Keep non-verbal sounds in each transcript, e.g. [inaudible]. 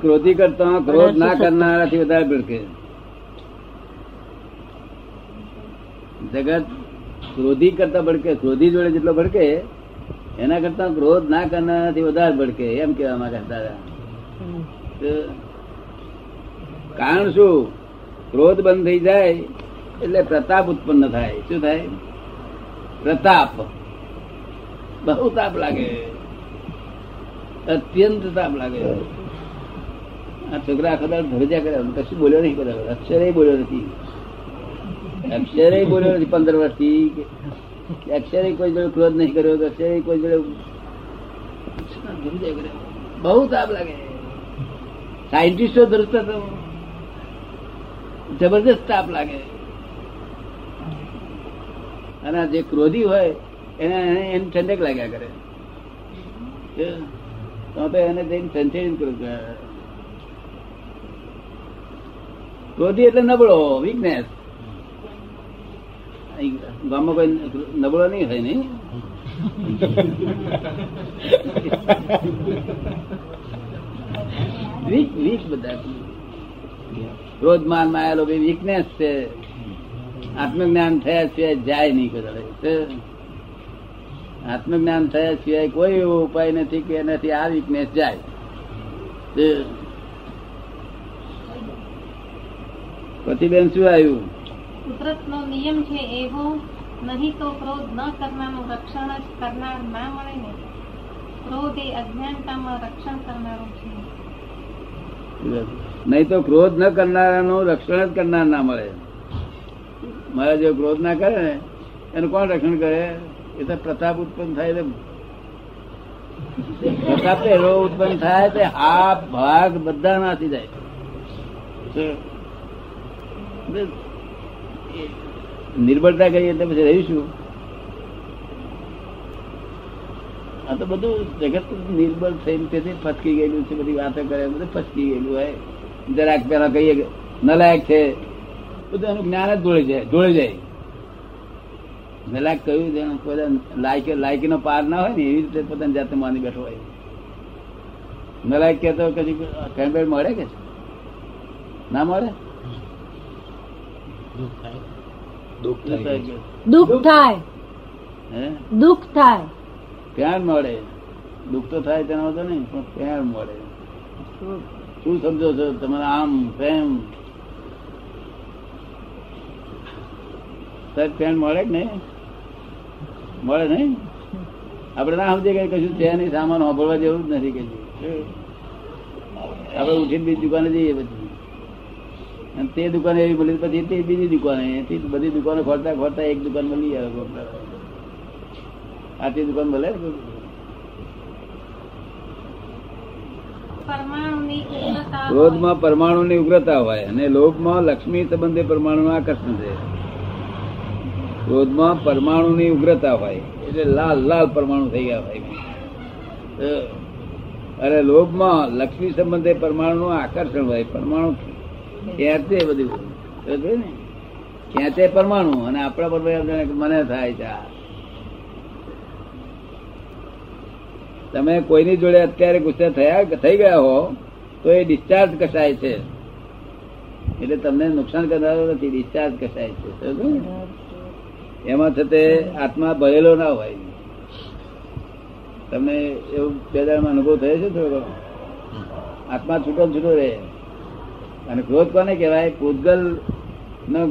ક્રોધી કરતા ક્રોધ ના કરનારાથી વધારે ભડકે. જગત ક્રોધી કરતા ભડકે ક્રોધી જોડે જેટલો ભડકે એના કરતા ક્રોધ ના કરનારાથી વધારે ભડકે એમ કેવા માંગે કારણ શું? ક્રોધ બંધ થઈ જાય એટલે પ્રતાપ ઉત્પન્ન થાય. શું થાય? પ્રતાપ. બહુ તાપ લાગે. અત્યંત તાપ લાગે. આ છોકરા આખો દાડો ભરજ્યા કર્યા કશું બોલ્યો નહીં બધા અક્ષરે બોલ્યો નથી. અક્ષરે બોલ્યો નથી પંદર વર્ષથી. અક્ષરે કોઈ જોડે ક્રોધ નહીં કર્યો અક્ષરે કોઈ જોડે બહુ તાપ લાગે. સાયન્ટિસ્ટો ધરતા તો જબરદસ્ત તાપ લાગે. અને જે ક્રોધી હોય, એને એને ઠંડક લાગ્યા કરે. તો એને જઈને સંચયન કરવું ક્રોધી એટલે નબળો વીકનેસ ગામમાં કોઈ નબળો નહીં હોય નહીં વીક વીક બધા. ક્રોધ માન માયા લોકો વીકનેસ છે? આત્મજ્ઞાન થયા સિવાય જાય નહીં કદાચ આત્મજ્ઞાન થયા સિવાય કોઈ એવો ઉપાય નથી કે એનાથી આ વીકનેસ જાય. પછી બેન શું આવ્યું? કુદરતનો નિયમ છે એવો નહીં તો ક્રોધ ન કરનારનું રક્ષણ જ કરનાર ના મળે ને. ક્રોધ એ અજ્ઞાનતામાં રક્ષણ કરનારો છે. નહીં તો ક્રોધ ન કરનારાનું રક્ષણ જ કરનાર ના મળે. મારા જે ક્રોધ ના કરે ને એનું કોણ રક્ષણ કરે? એ તો પ્રતાપ ઉત્પન્ન થાય પ્રતાપ એવો ઉત્પન્ન થાય તે આ ભાગ બધા નાસી જાય નિર્બળતા કરીએ એટલે પછી રહીશું આ તો બધું જગત નિર્બળ થઈને તેથી ફસકી ગયેલું છે, બધી વાતો કરે, બધું ફસકી ગયેલું હોય. જરાક પેલા કહીએ નલાયક છે, બધું એનું જ્ઞાન જ જોડે જાય જોડે જાય. નલાયક કહ્યું છે એનું લાયક લાયકી, લાયકીનો પાર ના હોય ને, એવી રીતે પોતાની જાતે માની બેઠો હોય. નલાયક કહેતો કદી કેમ્પેડ મળે કે ના મળે? દુઃખ થાય. હે? દુઃખ થાય. પ્યાર મળે. દુઃખ તો થાય તેના વાંધો નહીં પણ પ્યાર મળે. શું? સમજો છો? તમારે આમ પ્રેમ સાહેબ પ્રેમ મળે કે નહીં? મળે નહીં? આપડે ના સમજે કે કશું છે નહીં સામાન વાપરવા જેવું જ નથી કે આપડે ઉઠીને બીજી દુકાને જઈએ પછી. અને તે દુકાને એવી મળી પછી તે બીજી દુકાને એથી બધી દુકાનો ખોલતા ખોલતા એક દુકાન મળી આવે આથી દુકાન મળે? ક્રોધમાં પરમાણુ ની ઉગ્રતા હોય અને લોભમાં લક્ષ્મી સંબંધે પરમાણુ આકર્ષણ છે. ક્રોધમાં પરમાણુની ઉગ્રતા હોય એટલે લાલ લાલ પરમાણુ થઈ ગયા હોય. અરે લોભમાં લક્ષ્મી સંબંધે પરમાણુનું આકર્ષણ હોય પરમાણુ ખેંચે બધું? ને? ખેંચે પરમાણુ? અને આપણા પર મને થાય છે તમે કોઈની જોડે અત્યારે ગુસ્સે થયા થઈ ગયા હો, તો એ ડિસ્ચાર્જ કસાય છે? એટલે તમને નુકસાન કરનારો નથી ડિસ્ચાર્જ કસાય છે? એમાં છતે આત્મા ભરેલો ના હોય. તમને એવું બે અનુભવ થયો છે થોડો આત્મા છૂટો છૂટો રહે. અને ક્રોધ કોને કહેવાય? પૂતગલ નો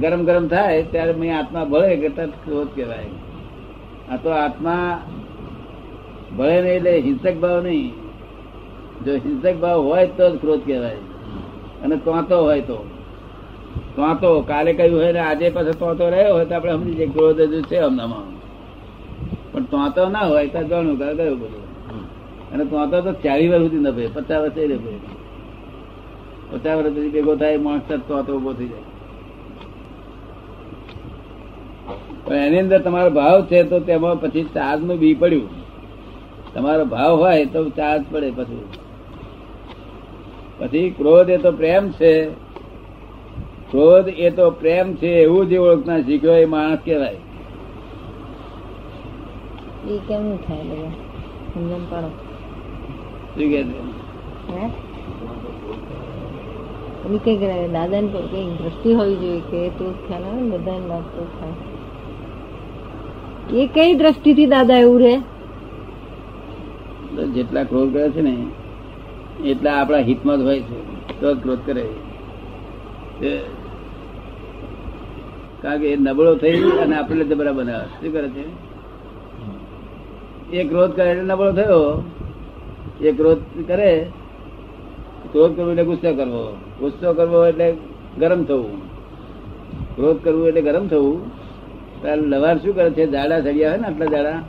ગરમ ગરમ થાય ત્યારે મેં આત્મા ભળે કરતા ક્રોધ કહેવાય. આ તો આત્મા ભળે નહીં એટલે હિંસક ભાવ નહીં. જો હિંસક ભાવ હોય તો જ ક્રોધ કહેવાય. અને તોતો હોય તો. તોતો કાલે કહ્યું હોય ને આજે પાછો તોતો રહ્યો હોય તો આપણે સમજી જઈએ ક્રોધ હજુ છે હમણાં પણ તોતો ના હોય તો જાણું ગયું બધું. અને તોતો તો ચાલીસ વર્ષ સુધી ન ભાઈ પચાસ વર્ષે રે ભાઈ પચાસ વર્ષ પછી ભેગો થાય માણસ તો તોતો ઊભો થઈ જાય. પણ એની અંદર તમારો ભાવ છે તો તેમાં પછી ચાર્જનું બી પડ્યું. તમારો ભાવ હોય તો ચાર્જ પડે પછી. પછી ક્રોધ એ તો પ્રેમ છે. ક્રોધ એ તો પ્રેમ છે એવું જે ઓળખના શીખ્યો એ માણસ કહેવાય. એ કેમનું થાય સમજણ પડો. શું કે છે? કંઈક દાદાને કંઈક કંઈક દ્રષ્ટિ હોવી જોઈએ કે તો ખ્યાલ આવે ને બધાને લાભ થાય. એ કઈ દ્રષ્ટિથી દાદા એવું રહે? જેટલા ક્રોધ કરે છે ને, એટલા આપણા હિતમાં જ હોય છે. તો ક્રોધ કરે. કારણ કે એ નબળો થઈ અને આપણે જબરા બનાવે શું કરે છે? એ ક્રોધ કરે એટલે નબળો થયો. એ ક્રોધ કરે ક્રોધ કરવો એટલે ગુસ્સો કરવો. ગુસ્સો કરવો એટલે ગરમ થવું. ક્રોધ કરવું એટલે ગરમ થવું. ત્યારે લવાર શું કરે છે? જાડા સળિયા હોય ને આટલા જાડા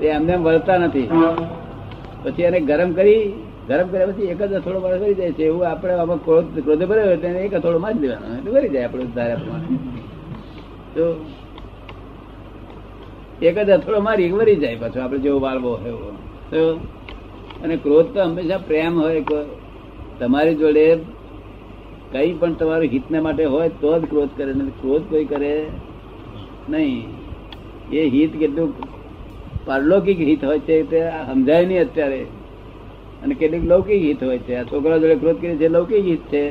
તે એમને વળતા નથી. પછી એને ગરમ કરી, ગરમ કર્યા પછી એક જ અથોડો મારે કરી જાય છે. એવું આપણે આમાં ક્રોધ, ક્રોધે ભર્યો હોય તેને એક અથોડો જ દેવાનો. એટલે ભરી જાય આપણે ધારા પ્રમાણે. તો એક જ અથોડો મારી વરી જાય પાછો. આપણે જેવો વાળવો એવો. તો અને ક્રોધ તો હંમેશા પ્રેમ હોય તમારી જોડે કઈ પણ તમારું હિતને માટે હોય, તો જ ક્રોધ કરે, નહીં ક્રોધ કોઈ કરે નહીં. એ હિત કેટલું પારલૌકિક હિત હોય છે તે સમજાય નહીં અત્યારે. અને કેટલીક લૌકિક હિત હોય છે. આ છોકરા જોડે ક્રોધ કરે છે લૌકિક હિત છે.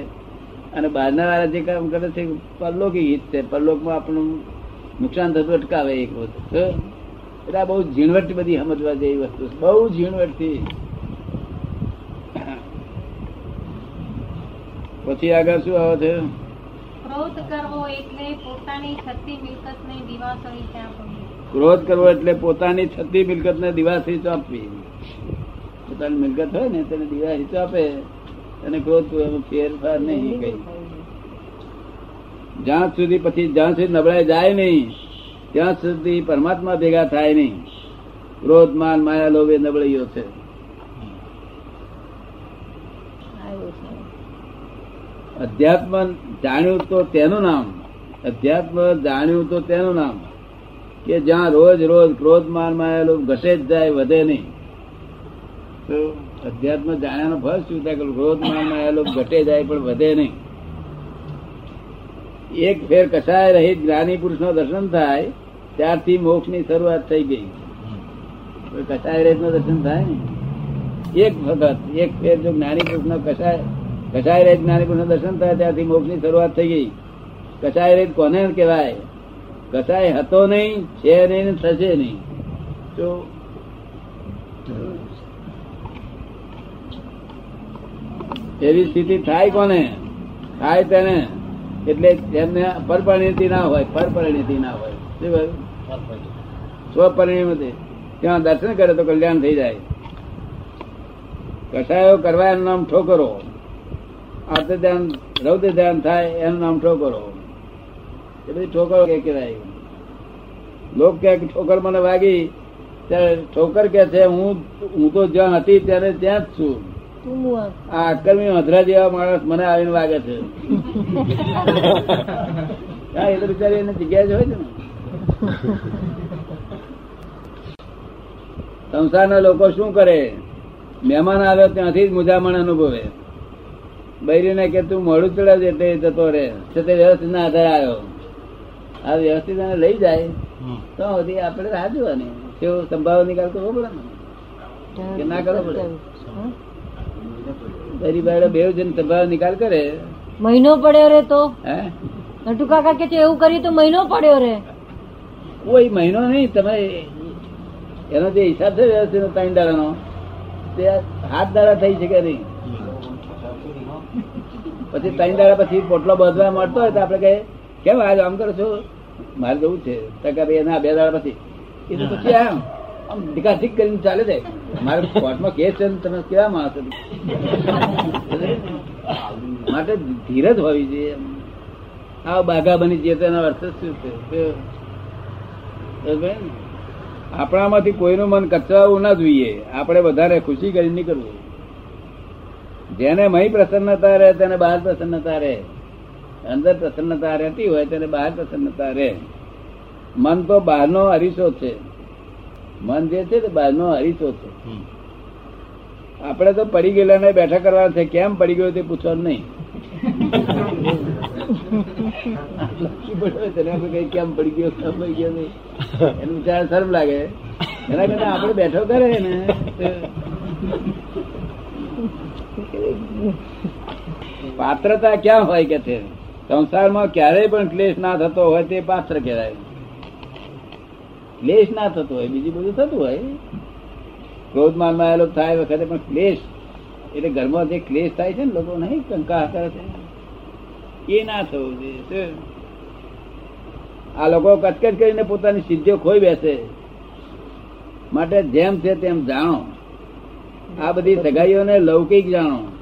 અને બહારના વાળા જે કામ કરે છે પરલોકિક હિત છે. પરલોકમાં આપણું નુકસાન થતું અટકાવે એક વસ્તુ. એટલે આ બહુ ઝીણવટ બધી સમજવા જેવી વસ્તુ બહુ ઝીણવટથી. પછી આગળ શું આવે છે? ક્રોધ કરવો એટલે પોતાની છતી મિલકતને દિવાસળી ત્યાં ક્રોધ કરવો એટલે પોતાની છતી મિલકત ને દિવાસી ચાપવી પોતાની મિલકત હોય ને તેને દિવાસી આપે. અને ક્રોધ ફેરફાર નહીં કઈ. જ્યાં સુધી પછી જ્યાં સુધી નબળાઈ જાય નહીં ત્યાં સુધી પરમાત્મા ભેગા થાય નહીં. ક્રોધ માન માયા લોભે નબળીઓ છે આવ્યું છે અધ્યાત્મ જાણ્યું તો તેનું નામ, અધ્યાત્મ જાણ્યું તો તેનું નામ, કે જ્યાં રોજ રોજ ક્રોધ માર માયા ઘસે જ જાય, વધે નહીં. અધ્યાત્મ જાણ્યાનો ફળ શું થાય ક્રોધ માર માયા ઘટે જાય પણ વધે નહીં? એક ફેર કસાય રહી જ્ઞાની પુરુષનું દર્શન થાય, ત્યારથી મોક્ષની શરૂઆત થઈ ગઈ. કસાય રહિતનું દર્શન થાય ને? એક વખત એક ફેર જો જ્ઞાની પુરુષ નો કસાય કસાય રહિત જ્ઞાની પુરુષ દર્શન થાય ત્યાંથી મોક્ષની શરૂઆત થઈ ગઈ. કચાય રહિત કોને કહેવાય? કચાય હતો નહીં છે નહીં થશે નહીં. તો એવી સ્થિતિ થાય કોને? થાય તેને. એટલે તેમને પરપરિણતિ ના હોય પરપરિણતિ ના હોય. સ્વપરિણતિ. ત્યાં દર્શન કરે તો કલ્યાણ થઈ જાય. કસાયો કરવા એનું નામ ઠોકરો. આર્થ ધ્યાન રૌદ્ર ધ્યાન થાય એનું નામ ઠોકરો. એ બધી ઠોકરો કે કહેવાય. લોક કે ઠોકર મને વાગી. ત્યારે ઠોકર કે છે હું હું તો જ્યાં હતી ત્યારે ત્યાં જ છું. આ અક્કલમી અધરા જેવા માણસ મને આવીને વાગે છે. [laughs] હા એ તો બિચારી એની જગ્યાએ જ હોય છે ને. સંસારના લોકો શું કરે? મહેમાન આવ્યો ત્યાંથી જ મુજામણ અનુભવે. બૈરીને કે તું મોડું ચડાવજે એ જતો રહે. તે વ્યવસ્થિત ના આધારે આવ્યો. આ વ્યવસ્થિત એને લઈ જાય. તો સુધી આપણે રાહ જોવાની. કેવો સંભાવ નિકાલ કરવો પડે ને. કે ના કરવો પડે? બૈરી બાયડો બે જણ સંભાવ નિકાલ કરે. મહિનો પડ્યો રે તો. હે? નટુ કાકા કે છે એવું કર્યું તો મહિનો પડ્યો રે. કોઈ મહિનો નહીં તમે એનો જે હિસાબ છે વ્યવસ્થિત ત્રણ દાડાનો તે હાથ દાડા થઈ શકે નહીં. પછી ત્રણ દાડા પછી પોટલો બધવા મળતો હોય તો આપણે કહે કેમ આજ આમ કરો છો? મારે જવું છે. કે ભાઈ એના બે દાડા પછી. એ તો પછી આમ આમ ઢીકાઢીક કરીને ચાલે છે. મારે કોર્ટમાં કેસ છે તમે કેવા માણસો? માટે ધીરજ હોવી જોઈએ. આ બાઘા બની જઈએ તો એનો અર્થ શું છે? આપણામાંથી કોઈનું મન કચરાવું ના જોઈએ. આપણે વધારે ખુશી કરી નીકળવું જેને મહી પ્રસન્નતા રહે તેને બહાર પ્રસન્નતા રહે. અંદર પ્રસન્નતા રહેતી હોય તેને બહાર પ્રસન્નતા રહે. મન તો બહારનો અરીસો છે. મન જે છે તે બહારનો અરીસો છે. આપણે તો પડી ગયેલા ને બેઠા કરવાના છે. કેમ પડી ગયો તે પૂછવાનું નહીં. કેમ પડી ગયો પડી ગયો નહીં. એનું વિચાર શરમ લાગે. એના કરતા આપણે બેઠો કરે ને પાત્રતા ક્યાં હોય કે છે સંસારમાં ક્યારેય પણ ક્લેશ ના થતો હોય તે પાત્ર કહેવાય. ક્લેશ ના થતો હોય, બીજું બધું થતું હોય. ક્રોધમાનમાં થાય વખતે પણ ક્લેશ, એટલે ઘરમાં જે ક્લેશ થાય છે ને, લોકો નહીં કંકા કરે છે. એ ના થવું જોઈએ. આ લોકો કચકચ કરીને પોતાની સિદ્ધિઓ ખોઈ બેસે. માટે જેમ છે તેમ જાણો. આ બધી સગાઈઓને લૌકિક જાણો.